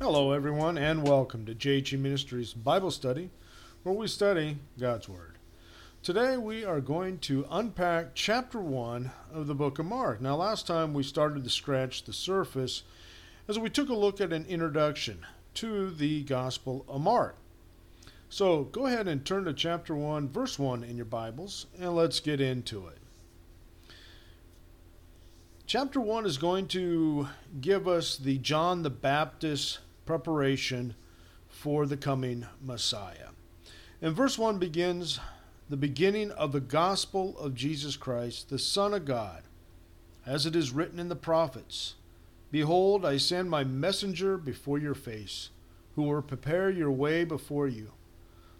Hello, everyone, and welcome to JG Ministries Bible Study, where we study God's Word. Today, we are going to unpack chapter 1 of the book of Mark. Now, last time we started to scratch the surface as we took a look at an introduction to the Gospel of Mark. So, go ahead and turn to chapter 1, verse 1 in your Bibles, and let's get into it. Chapter 1 is going to give us the John the Baptist preparation for the coming Messiah. And verse 1 begins the beginning of the gospel of Jesus Christ, the Son of God, as it is written in the prophets Behold, I send my messenger before your face, who will prepare your way before you.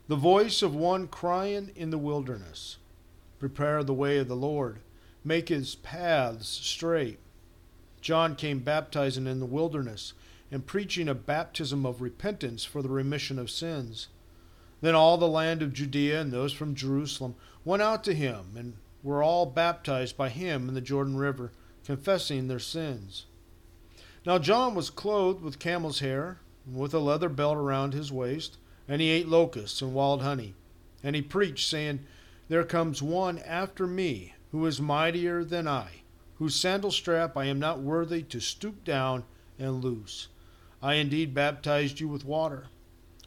The voice of one crying in the wilderness Prepare the way of the Lord, make his paths straight. John came baptizing in the wilderness and preaching a baptism of repentance for the remission of sins. Then all the land of Judea and those from Jerusalem went out to him and were all baptized by him in the Jordan River, confessing their sins. Now John was clothed with camel's hair, and with a leather belt around his waist, and he ate locusts and wild honey. And he preached, saying, There comes one after me, who is mightier than I, whose sandal strap I am not worthy to stoop down and loose. I indeed baptized you with water,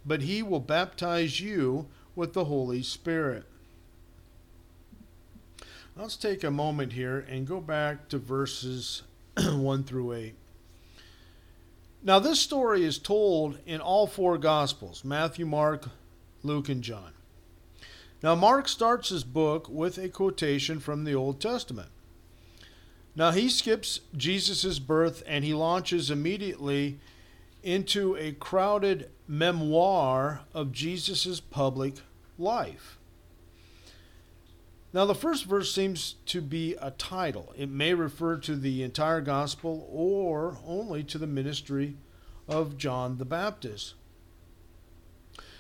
but he will baptize you with the Holy Spirit. Let's take a moment here and go back to verses 1 through 8. Now, this story is told in all four Gospels Matthew, Mark, Luke, and John. Now, Mark starts his book with a quotation from the Old Testament. Now, he skips Jesus' birth and he launches immediately into a crowded memoir of Jesus' public life. Now, the first verse seems to be a title. It may refer to the entire gospel or only to the ministry of John the Baptist.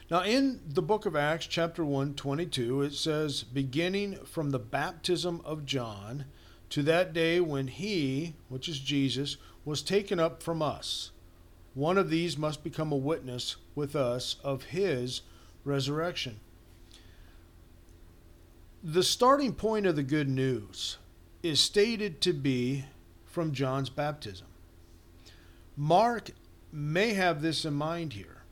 Now, in the book of Acts, chapter 1, 22, it says, beginning from the baptism of John to that day when he, which is Jesus, was taken up from us one of these must become a witness with us of his resurrection. The starting point of the good news is stated to be from John's baptism. Mark may have this in mind here.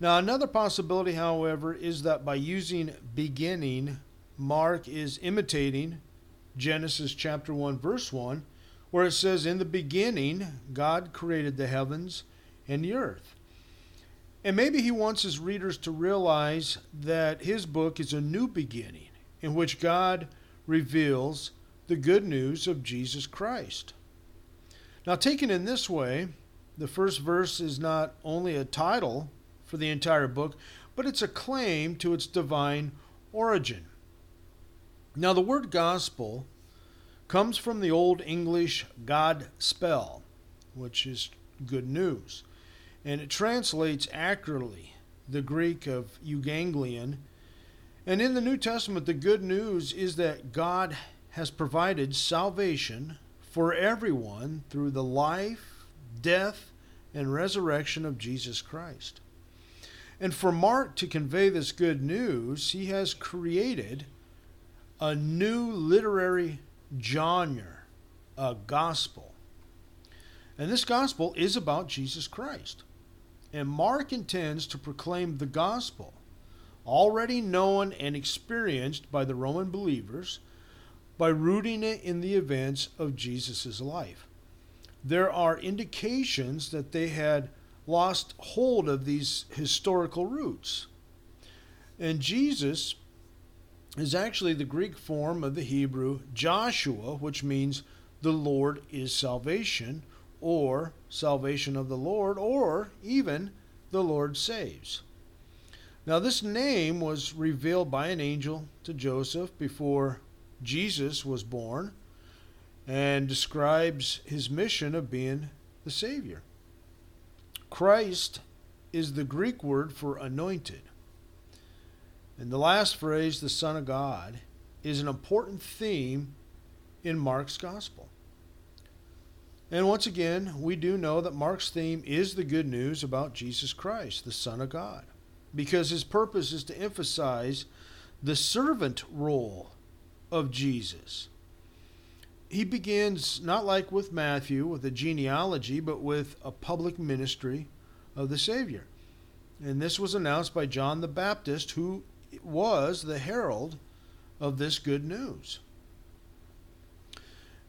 Now, another possibility, however, is that by using beginning, Mark is imitating Genesis chapter 1, verse 1 where it says, In the beginning, God created the heavens and the earth. And maybe he wants his readers to realize that his book is a new beginning in which God reveals the good news of Jesus Christ. Now, taken in this way, the first verse is not only a title for the entire book, but it's a claim to its divine origin. Now, the word gospel comes from the Old English God spell, which is good news, and it translates accurately the Greek of euangelion. And in the New Testament, the good news is that God has provided salvation for everyone through the life, death, and resurrection of Jesus Christ. And for Mark to convey this good news, he has created a new literary genre, a gospel. And this gospel is about Jesus Christ. And Mark intends to proclaim the gospel, already known and experienced by the Roman believers, by rooting it in the events of Jesus' life. There are indications that they had lost hold of these historical roots. And Jesus is actually the Greek form of the Hebrew Joshua, which means the Lord is salvation, or salvation of the Lord, or even the Lord saves. Now, this name was revealed by an angel to Joseph before Jesus was born and describes his mission of being the Savior. Christ is the Greek word for anointed. And the last phrase, the Son of God, is an important theme in Mark's gospel. And once again, we do know that Mark's theme is the good news about Jesus Christ, the Son of God, because his purpose is to emphasize the servant role of Jesus. He begins not like with Matthew with a genealogy, but with a public ministry of the Savior. And this was announced by John the Baptist, who was the herald of this good news.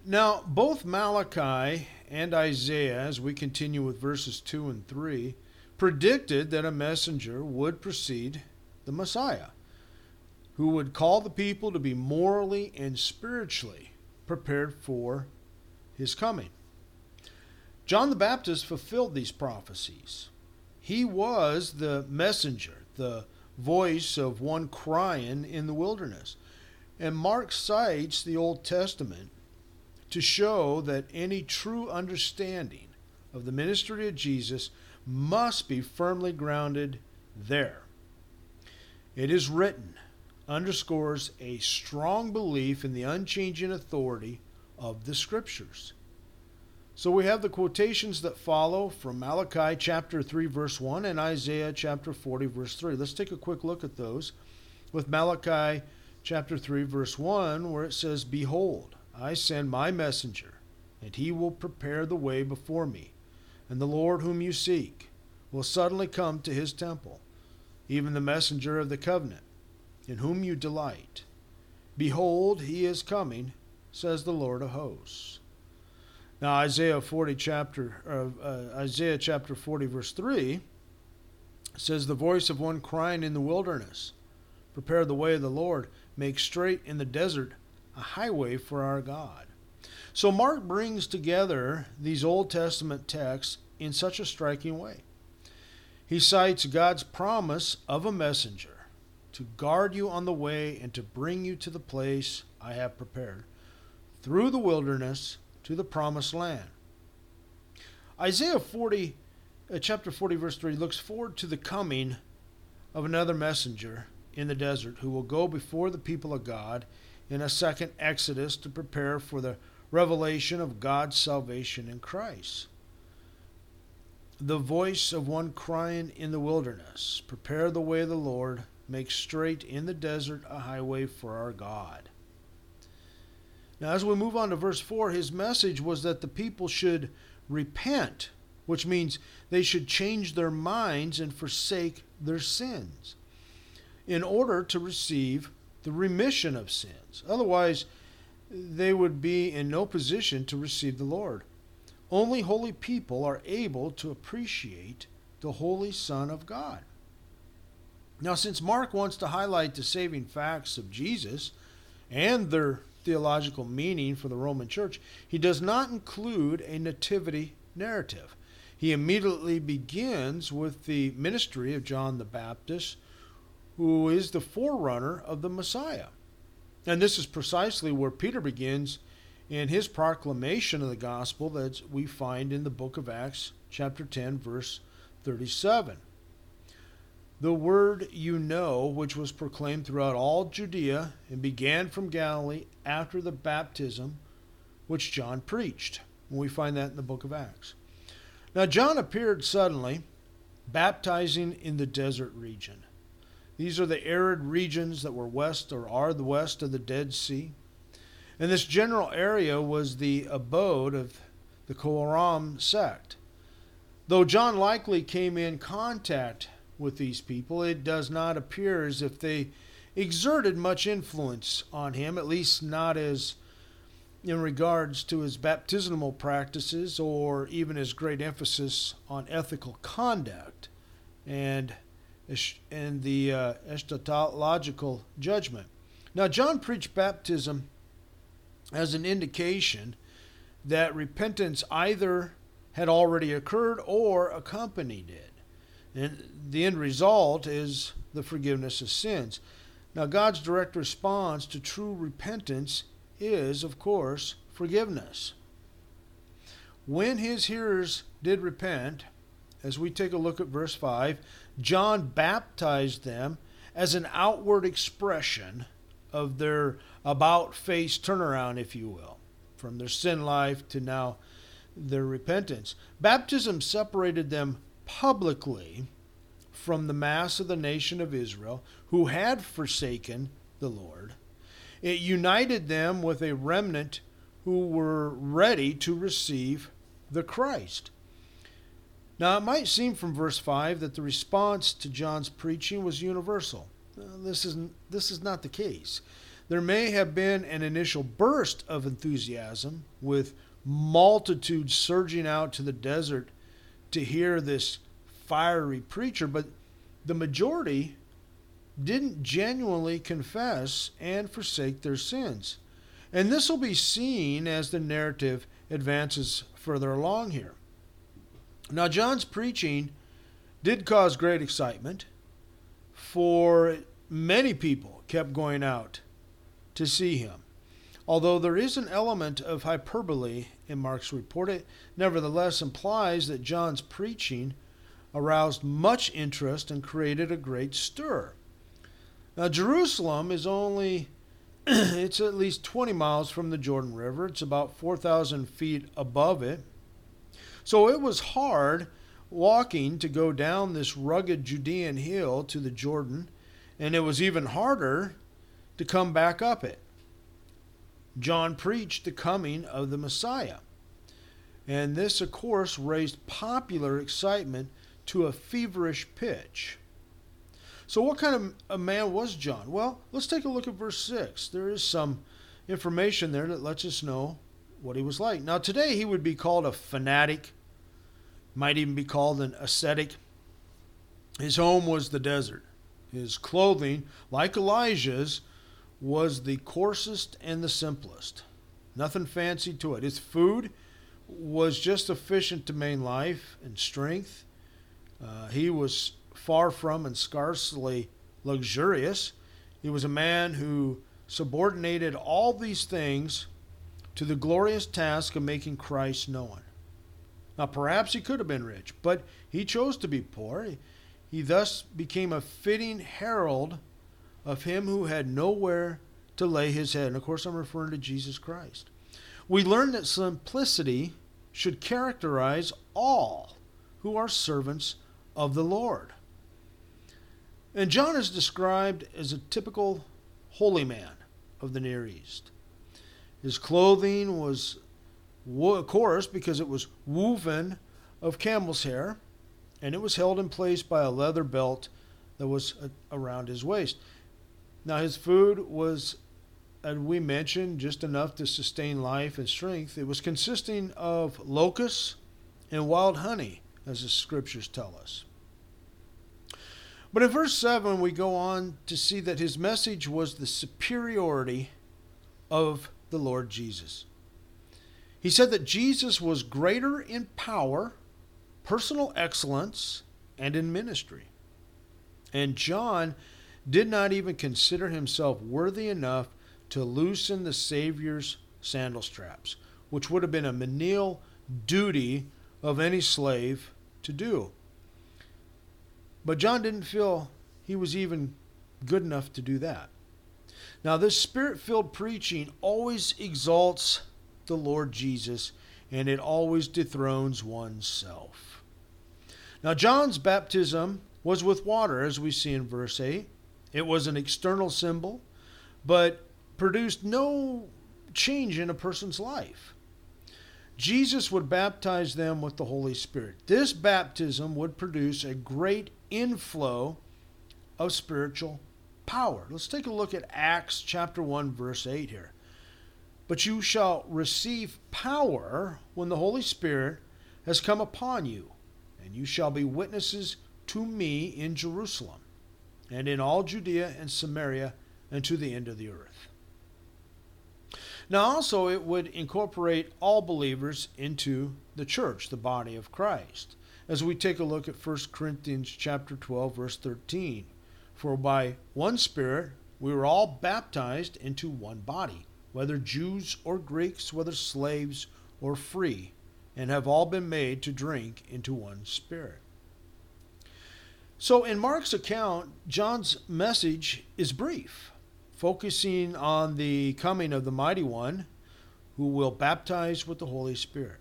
Now, both Malachi and Isaiah, as we continue with verses 2 and 3, predicted that a messenger would precede the Messiah, who would call the people to be morally and spiritually prepared for his coming. John the Baptist fulfilled these prophecies. He was the messenger, the voice of one crying in the wilderness. And Mark cites the Old Testament to show that any true understanding of the ministry of Jesus must be firmly grounded there. It is written, underscores a strong belief in the unchanging authority of the Scriptures. So we have the quotations that follow from Malachi chapter 3, verse 1, and Isaiah chapter 40, verse 3. Let's take a quick look at those with Malachi chapter 3, verse 1, where it says, Behold, I send my messenger, and he will prepare the way before me. And the Lord whom you seek will suddenly come to his temple, even the messenger of the covenant, in whom you delight. Behold, he is coming, says the Lord of hosts. Now Isaiah 40 chapter uh, uh, Isaiah chapter 40 verse 3 says the voice of one crying in the wilderness, prepare the way of the Lord, make straight in the desert a highway for our God. So Mark brings together these Old Testament texts in such a striking way. He cites God's promise of a messenger to guard you on the way and to bring you to the place I have prepared through the wilderness to the promised land. Isaiah 40 uh, chapter 40 verse 3 looks forward to the coming of another messenger in the desert who will go before the people of God in a second Exodus to prepare for the revelation of God's salvation in Christ. The voice of one crying in the wilderness, Prepare the way of the Lord, make straight in the desert a highway for our God. Now, as we move on to verse 4, his message was that the people should repent, which means they should change their minds and forsake their sins in order to receive the remission of sins. Otherwise, they would be in no position to receive the Lord. Only holy people are able to appreciate the Holy Son of God. Now, since Mark wants to highlight the saving facts of Jesus and their theological meaning for the Roman Church, he does not include a nativity narrative. He immediately begins with the ministry of John the Baptist who is the forerunner of the Messiah. And this is precisely where Peter begins in his proclamation of the gospel that we find in the book of Acts, chapter 10, verse 37. The word you know, which was proclaimed throughout all Judea and began from Galilee after the baptism which John preached. we find that in the book of Acts. Now, John appeared suddenly, baptizing in the desert region. These are the arid regions that were west or are the west of the Dead Sea. And this general area was the abode of the Qumran sect. Though John likely came in contact with these people, it does not appear as if they exerted much influence on him, at least not as in regards to his baptismal practices or even his great emphasis on ethical conduct and and the uh, eschatological judgment. Now, John preached baptism as an indication that repentance either had already occurred or accompanied it. And the end result is the forgiveness of sins. Now, God's direct response to true repentance is, of course, forgiveness. When his hearers did repent, as we take a look at verse 5, John baptized them as an outward expression of their about face turnaround, if you will, from their sin life to now their repentance. Baptism separated them publicly from the mass of the nation of Israel who had forsaken the Lord. It united them with a remnant who were ready to receive the Christ. Now, it might seem from verse 5 that the response to John's preaching was universal. This is, this is not the case. There may have been an initial burst of enthusiasm with multitudes surging out to the desert to hear this fiery preacher, but the majority didn't genuinely confess and forsake their sins. And this will be seen as the narrative advances further along here. Now, John's preaching did cause great excitement, for many people kept going out to see him. Although there is an element of hyperbole in Mark's report, it nevertheless implies that John's preaching aroused much interest and created a great stir. Now, Jerusalem is only, it's at least 20 miles from the Jordan River. It's about 4,000 feet above it. So it was hard walking to go down this rugged Judean hill to the Jordan, and it was even harder to come back up it. John preached the coming of the Messiah. And this, of course, raised popular excitement to a feverish pitch. So, what kind of a man was John? Well, let's take a look at verse 6. There is some information there that lets us know what he was like. Now, today he would be called a fanatic, might even be called an ascetic. His home was the desert. His clothing, like Elijah's, was the coarsest and the simplest. Nothing fancy to it. His food was just sufficient to maintain life and strength. Uh, he was far from and scarcely luxurious. He was a man who subordinated all these things to the glorious task of making Christ known. Now, perhaps he could have been rich, but he chose to be poor. He thus became a fitting herald of him who had nowhere to lay his head. And of course, I'm referring to Jesus Christ. We learn that simplicity should characterize all who are servants of the Lord. And John is described as a typical holy man of the Near East. His clothing was, of course, because it was woven of camel's hair, and it was held in place by a leather belt that was uh, around his waist. Now, his food was, as we mentioned, just enough to sustain life and strength. It was consisting of locusts and wild honey, as the scriptures tell us. But in verse 7, we go on to see that his message was the superiority of the Lord Jesus. He said that Jesus was greater in power, personal excellence, and in ministry. And John did not even consider himself worthy enough to loosen the Savior's sandal straps, which would have been a menial duty of any slave to do. But John didn't feel he was even good enough to do that. Now, this spirit filled preaching always exalts the Lord Jesus and it always dethrones oneself. Now, John's baptism was with water, as we see in verse 8. It was an external symbol, but produced no change in a person's life. Jesus would baptize them with the Holy Spirit. This baptism would produce a great inflow of spiritual power. Let's take a look at Acts chapter 1 verse 8 here. But you shall receive power when the Holy Spirit has come upon you, and you shall be witnesses to me in Jerusalem, and in all Judea and Samaria, and to the end of the earth. Now, also, it would incorporate all believers into the church, the body of Christ as we take a look at 1 Corinthians chapter 12 verse 13. For by one spirit we were all baptized into one body, whether Jews or Greeks, whether slaves or free, and have all been made to drink into one spirit. So in Mark's account, John's message is brief, focusing on the coming of the mighty one who will baptize with the Holy Spirit.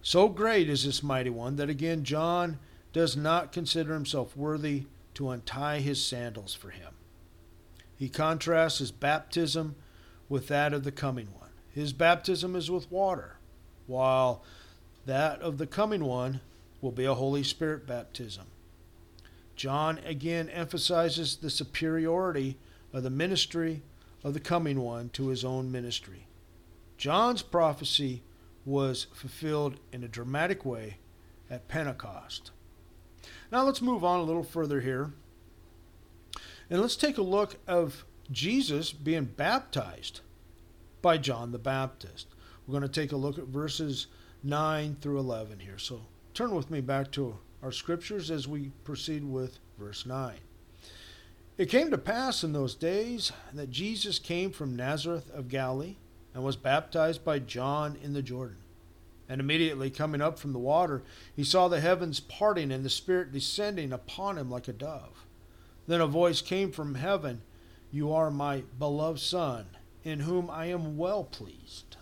So great is this mighty one that again John does not consider himself worthy to untie his sandals for him. He contrasts his baptism with that of the coming one. His baptism is with water, while that of the coming one will be a Holy Spirit baptism. John again emphasizes the superiority of the ministry of the coming one to his own ministry. John's prophecy was fulfilled in a dramatic way at Pentecost. Now let's move on a little further here. And let's take a look of Jesus being baptized by John the Baptist. We're going to take a look at verses 9 through 11 here. So turn with me back to our scriptures as we proceed with verse 9. It came to pass in those days that Jesus came from Nazareth of Galilee and was baptized by John in the Jordan. And immediately coming up from the water, he saw the heavens parting and the Spirit descending upon him like a dove. Then a voice came from heaven You are my beloved Son, in whom I am well pleased.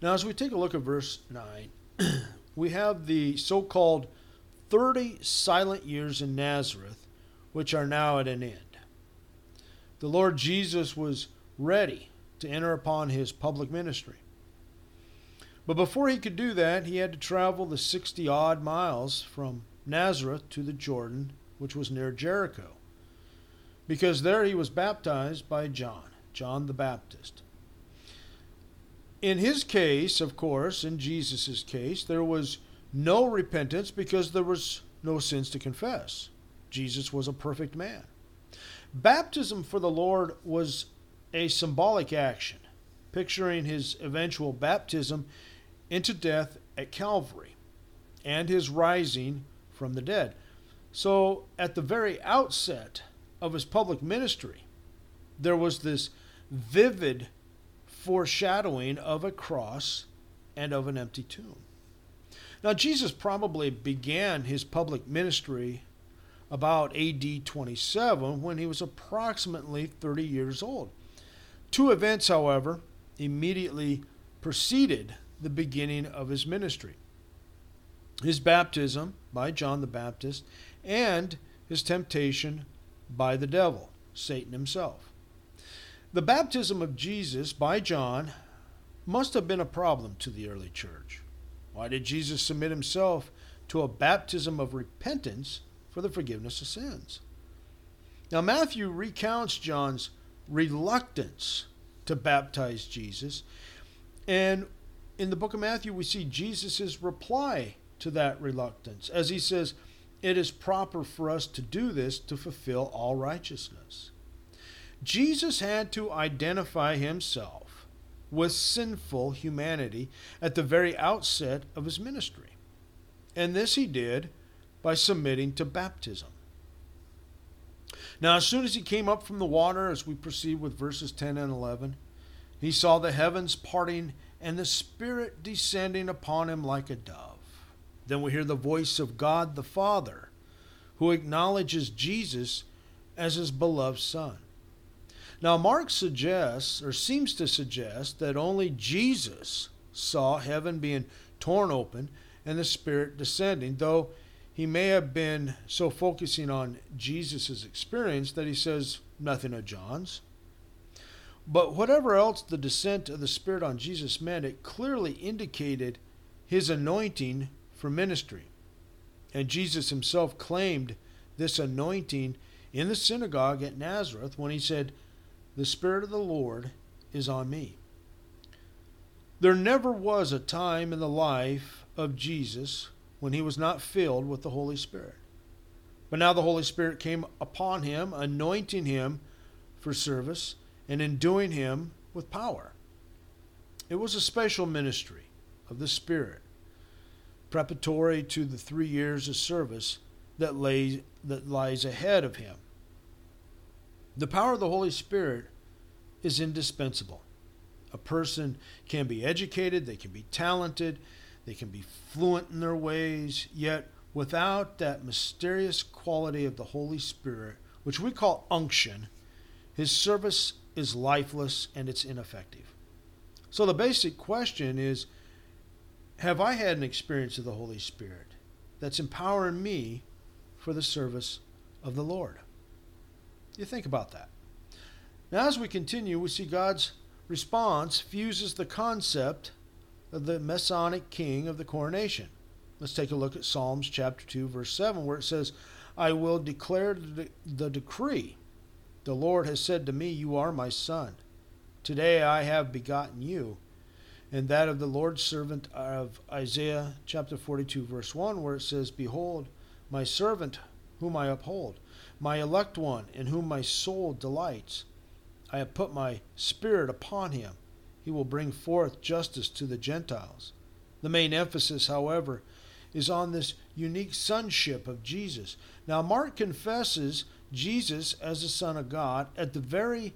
Now, as we take a look at verse 9, we have the so called 30 silent years in Nazareth, which are now at an end. The Lord Jesus was ready to enter upon his public ministry. But before he could do that, he had to travel the 60 odd miles from Nazareth to the Jordan, which was near Jericho, because there he was baptized by John, John the Baptist. In his case, of course, in Jesus' case, there was no repentance because there was no sins to confess. Jesus was a perfect man. Baptism for the Lord was a symbolic action, picturing his eventual baptism into death at Calvary and his rising from the dead. So, at the very outset of his public ministry, there was this vivid foreshadowing of a cross and of an empty tomb. Now, Jesus probably began his public ministry about AD 27 when he was approximately 30 years old. Two events, however, immediately preceded the beginning of his ministry his baptism by John the Baptist and his temptation by the devil, Satan himself. The baptism of Jesus by John must have been a problem to the early church. Why did Jesus submit himself to a baptism of repentance for the forgiveness of sins? Now, Matthew recounts John's reluctance to baptize Jesus. And in the book of Matthew, we see Jesus' reply to that reluctance as he says, It is proper for us to do this to fulfill all righteousness. Jesus had to identify himself with sinful humanity at the very outset of his ministry. And this he did by submitting to baptism. Now, as soon as he came up from the water, as we proceed with verses 10 and 11, he saw the heavens parting and the Spirit descending upon him like a dove. Then we hear the voice of God the Father, who acknowledges Jesus as his beloved Son. Now, Mark suggests, or seems to suggest, that only Jesus saw heaven being torn open and the Spirit descending, though he may have been so focusing on Jesus' experience that he says nothing of John's. But whatever else the descent of the Spirit on Jesus meant, it clearly indicated his anointing for ministry. And Jesus himself claimed this anointing in the synagogue at Nazareth when he said, the Spirit of the Lord is on me. There never was a time in the life of Jesus when he was not filled with the Holy Spirit. But now the Holy Spirit came upon him, anointing him for service and enduing him with power. It was a special ministry of the Spirit, preparatory to the three years of service that, lay, that lies ahead of him. The power of the Holy Spirit is indispensable. A person can be educated, they can be talented, they can be fluent in their ways, yet without that mysterious quality of the Holy Spirit, which we call unction, his service is lifeless and it's ineffective. So the basic question is have I had an experience of the Holy Spirit that's empowering me for the service of the Lord? You think about that. Now, as we continue, we see God's response fuses the concept of the Messianic king of the coronation. Let's take a look at Psalms chapter 2, verse 7, where it says, I will declare the, the decree. The Lord has said to me, You are my son. Today I have begotten you. And that of the Lord's servant of Isaiah chapter 42, verse 1, where it says, Behold, my servant whom I uphold, my elect one in whom my soul delights. I have put my spirit upon him. He will bring forth justice to the Gentiles. The main emphasis, however, is on this unique sonship of Jesus. Now, Mark confesses Jesus as the Son of God at the very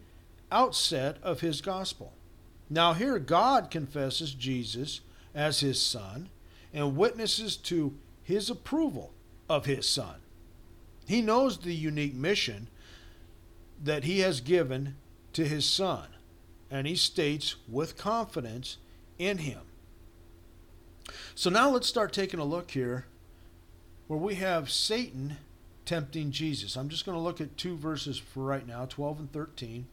outset of his gospel. Now, here God confesses Jesus as his Son and witnesses to his approval of his Son. He knows the unique mission that he has given to his Son, and he states with confidence in him. So now let's start taking a look here where we have Satan tempting Jesus. I'm just going to look at two verses for right now 12 and 13.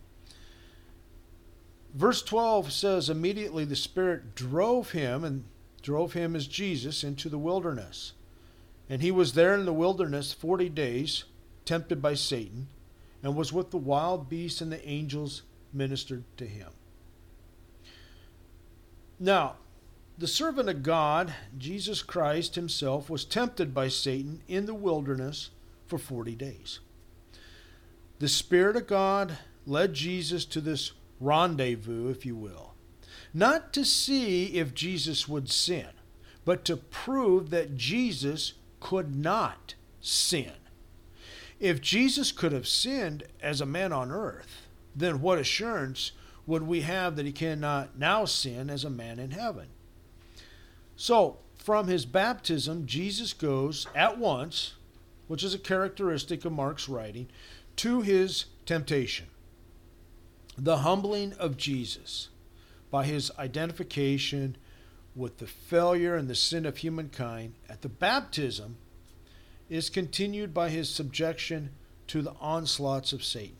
Verse 12 says, Immediately the Spirit drove him, and drove him as Jesus, into the wilderness. And he was there in the wilderness 40 days, tempted by Satan, and was with the wild beasts, and the angels ministered to him. Now, the servant of God, Jesus Christ himself, was tempted by Satan in the wilderness for 40 days. The Spirit of God led Jesus to this rendezvous, if you will, not to see if Jesus would sin, but to prove that Jesus could not sin. If Jesus could have sinned as a man on earth, then what assurance would we have that he cannot now sin as a man in heaven? So, from his baptism, Jesus goes at once which is a characteristic of Mark's writing, to his temptation. The humbling of Jesus by his identification with the failure and the sin of humankind at the baptism is continued by his subjection to the onslaughts of Satan.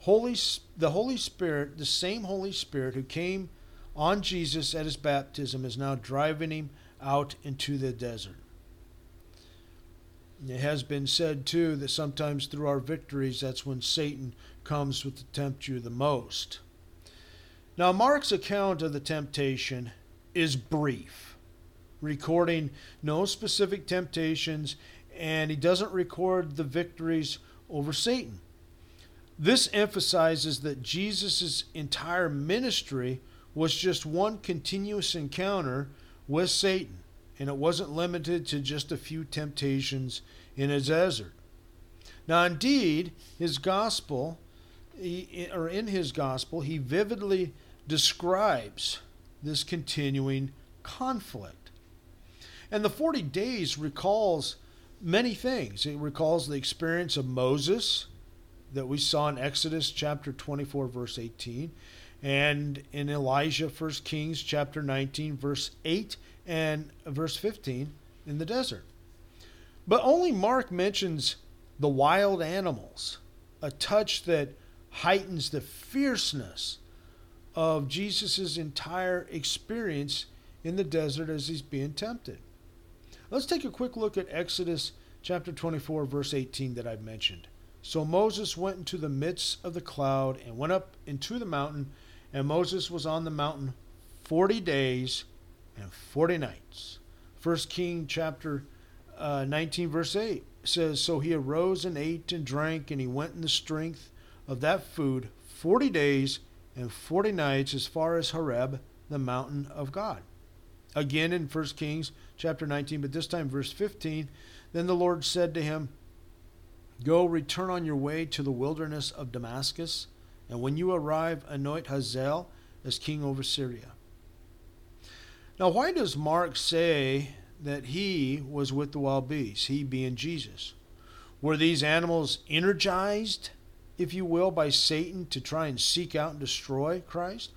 Holy, the Holy Spirit, the same Holy Spirit who came on Jesus at his baptism, is now driving him out into the desert. It has been said, too, that sometimes through our victories, that's when Satan comes to tempt you the most. Now, Mark's account of the temptation is brief, recording no specific temptations, and he doesn't record the victories over Satan. This emphasizes that Jesus' entire ministry was just one continuous encounter with Satan and it wasn't limited to just a few temptations in a desert. Now, indeed, his gospel, he, or in his gospel, he vividly describes this continuing conflict. And the 40 days recalls many things. It recalls the experience of Moses that we saw in Exodus chapter 24, verse 18, and in Elijah, 1 Kings chapter 19, verse 8, and verse 15 in the desert. But only Mark mentions the wild animals, a touch that heightens the fierceness of Jesus' entire experience in the desert as he's being tempted. Let's take a quick look at Exodus chapter 24, verse 18 that I've mentioned. So Moses went into the midst of the cloud and went up into the mountain, and Moses was on the mountain 40 days and 40 nights. First King chapter uh, 19 verse 8 says, So he arose and ate and drank, and he went in the strength of that food 40 days and 40 nights as far as Horeb, the mountain of God. Again in 1 Kings chapter 19, but this time verse 15, then the Lord said to him, Go, return on your way to the wilderness of Damascus, and when you arrive, anoint Hazael as king over Syria. Now, why does Mark say that he was with the wild beasts, he being Jesus? Were these animals energized, if you will, by Satan to try and seek out and destroy Christ?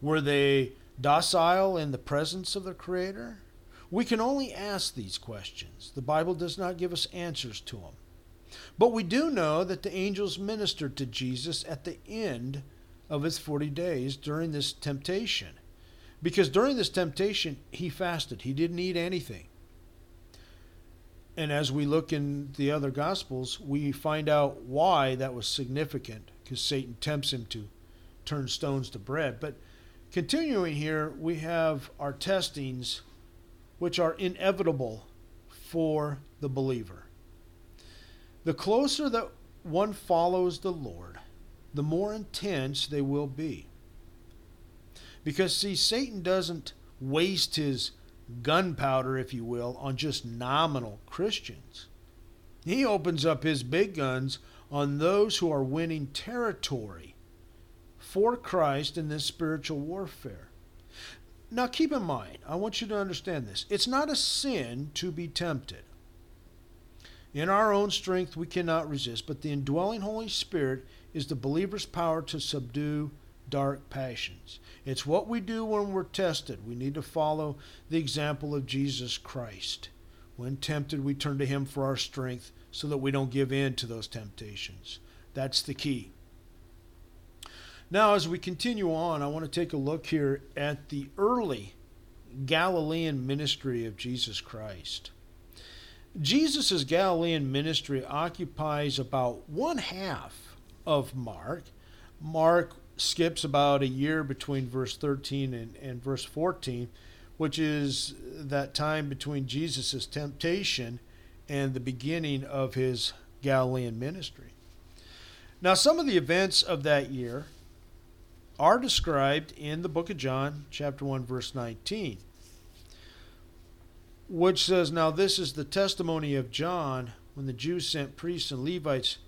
Were they docile in the presence of the Creator? We can only ask these questions. The Bible does not give us answers to them. But we do know that the angels ministered to Jesus at the end of his 40 days during this temptation. Because during this temptation, he fasted, he didn't eat anything. And as we look in the other Gospels, we find out why that was significant, because Satan tempts him to turn stones to bread. But continuing here, we have our testings, which are inevitable for the believer. The closer that one follows the Lord, the more intense they will be. Because, see, Satan doesn't waste his gunpowder, if you will, on just nominal Christians. He opens up his big guns on those who are winning territory for Christ in this spiritual warfare. Now, keep in mind, I want you to understand this. It's not a sin to be tempted. In our own strength, we cannot resist, but the indwelling Holy Spirit is the believer's power to subdue dark passions. It's what we do when we're tested. We need to follow the example of Jesus Christ. When tempted, we turn to Him for our strength so that we don't give in to those temptations. That's the key. Now, as we continue on, I want to take a look here at the early Galilean ministry of Jesus Christ. Jesus' Galilean ministry occupies about one half of Mark. Mark skips about a year between verse 13 and, and verse 14, which is that time between Jesus' temptation and the beginning of his Galilean ministry. Now, some of the events of that year are described in the book of John, chapter 1, verse 19 which says, Now this is the testimony of John when the Jews sent priests and Levites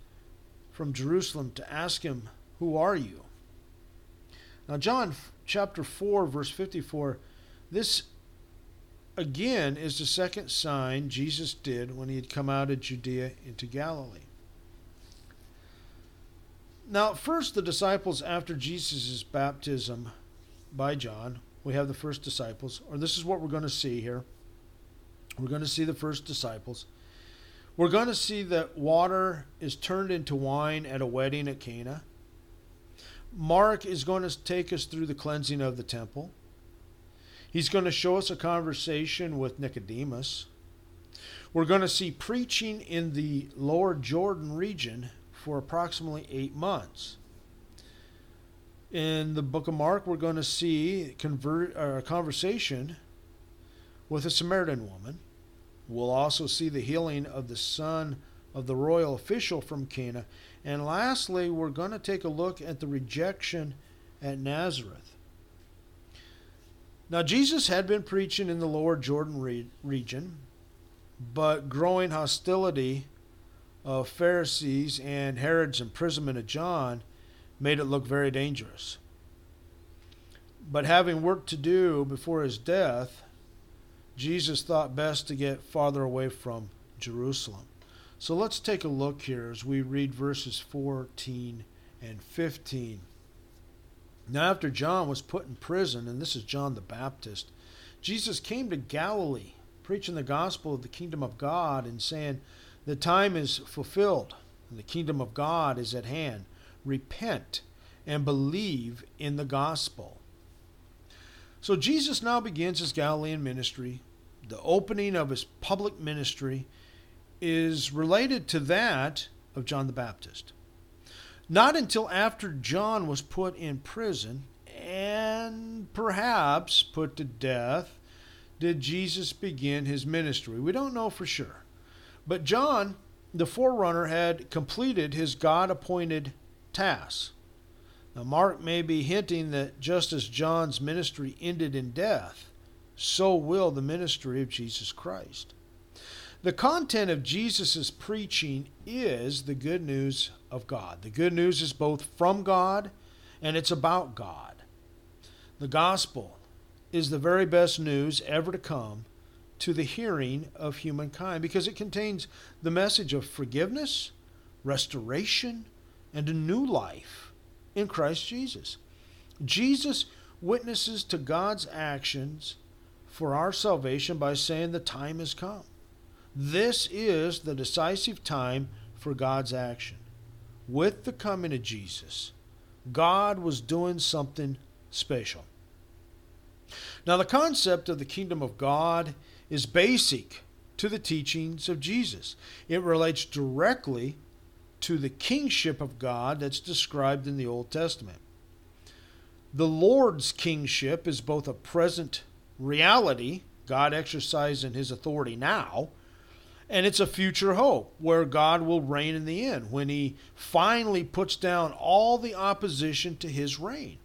from Jerusalem to ask him, Who are you? Now, John chapter 4, verse 54, this again is the second sign Jesus did when he had come out of Judea into Galilee. Now, first, the disciples after Jesus' baptism by John, we have the first disciples, or this is what we're going to see here. We're going to see the first disciples. We're going to see that water is turned into wine at a wedding at Cana. Mark is going to take us through the cleansing of the temple. He's going to show us a conversation with Nicodemus. We're going to see preaching in the lower Jordan region for approximately eight months. In the book of Mark, we're going to see convert, uh, a conversation with a Samaritan woman. We'll also see the healing of the son of the royal official from Cana. And lastly, we're going to take a look at the rejection at Nazareth. Now, Jesus had been preaching in the lower Jordan re- region, but growing hostility of Pharisees and Herod's imprisonment of John made it look very dangerous. But having work to do before his death, Jesus thought best to get farther away from Jerusalem. So let's take a look here as we read verses 14 and 15. Now, after John was put in prison, and this is John the Baptist, Jesus came to Galilee, preaching the gospel of the kingdom of God and saying, The time is fulfilled, and the kingdom of God is at hand. Repent and believe in the gospel. So Jesus now begins his Galilean ministry the opening of his public ministry is related to that of John the Baptist. Not until after John was put in prison and perhaps put to death did Jesus begin his ministry. We don't know for sure. But John, the forerunner, had completed his God appointed task. Now, Mark may be hinting that just as John's ministry ended in death, so will the ministry of Jesus Christ. The content of Jesus' preaching is the good news of God. The good news is both from God and it's about God. The gospel is the very best news ever to come to the hearing of humankind because it contains the message of forgiveness, restoration, and a new life in Christ Jesus. Jesus witnesses to God's actions for our salvation by saying the time has come. This is the decisive time for God's action. With the coming of Jesus, God was doing something special. Now, the concept of the kingdom of God is basic to the teachings of Jesus. It relates directly to the kingship of God that's described in the Old Testament. The Lord's kingship is both a present reality, God exercising his authority now, and it's a future hope where God will reign in the end when he finally puts down all the opposition to his reign.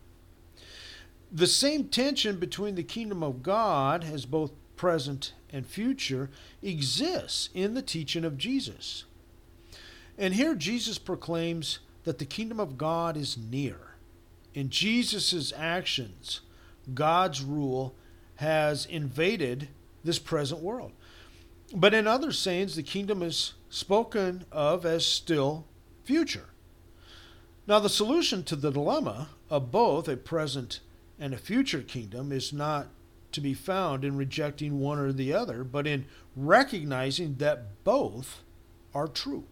The same tension between the kingdom of God as both present and future exists in the teaching of Jesus. And here Jesus proclaims that the kingdom of God is near. In Jesus' actions, God's rule has invaded this present world. But in other sayings, the kingdom is spoken of as still future. Now, the solution to the dilemma of both a present and a future kingdom is not to be found in rejecting one or the other, but in recognizing that both are true.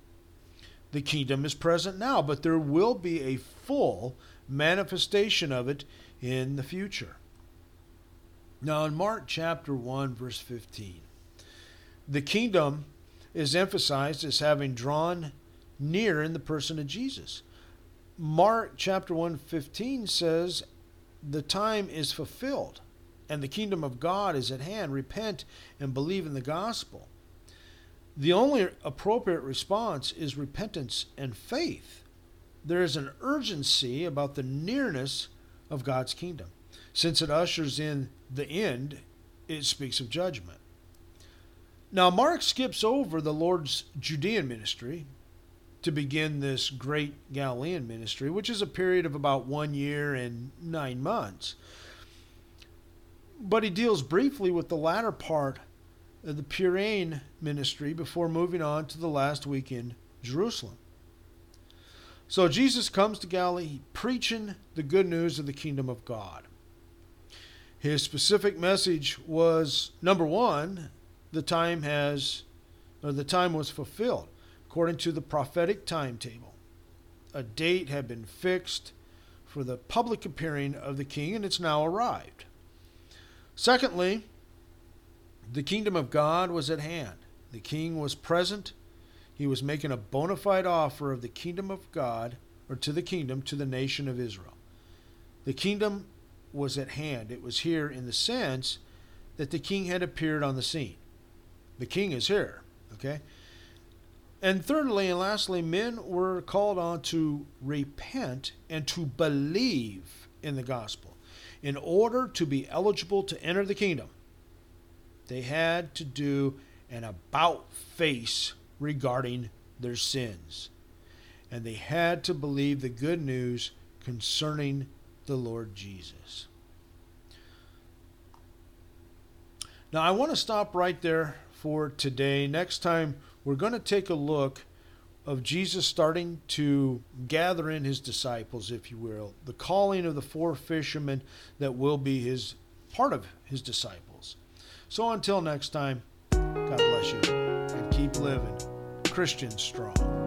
The kingdom is present now, but there will be a full manifestation of it in the future. Now, in Mark chapter 1, verse 15, the kingdom is emphasized as having drawn near in the person of Jesus. Mark chapter 1 15 says, The time is fulfilled, and the kingdom of God is at hand. Repent and believe in the gospel. The only appropriate response is repentance and faith. There is an urgency about the nearness of God's kingdom. Since it ushers in the end, it speaks of judgment. Now, Mark skips over the Lord's Judean ministry to begin this great Galilean ministry, which is a period of about one year and nine months. But he deals briefly with the latter part of the Perean ministry before moving on to the last week in Jerusalem. So Jesus comes to Galilee preaching the good news of the kingdom of God. His specific message was number one, the time has, or the time was fulfilled according to the prophetic timetable. A date had been fixed for the public appearing of the king, and it's now arrived. Secondly, the kingdom of God was at hand. The king was present. He was making a bona fide offer of the kingdom of God, or to the kingdom, to the nation of Israel. The kingdom was at hand. It was here in the sense that the king had appeared on the scene. The king is here. Okay? And thirdly and lastly, men were called on to repent and to believe in the gospel. In order to be eligible to enter the kingdom, they had to do an about face regarding their sins. And they had to believe the good news concerning the Lord Jesus. Now, I want to stop right there for today. Next time, we're going to take a look of Jesus starting to gather in his disciples, if you will, the calling of the four fishermen that will be his part of his disciples. So until next time, God bless you and keep living Christian strong.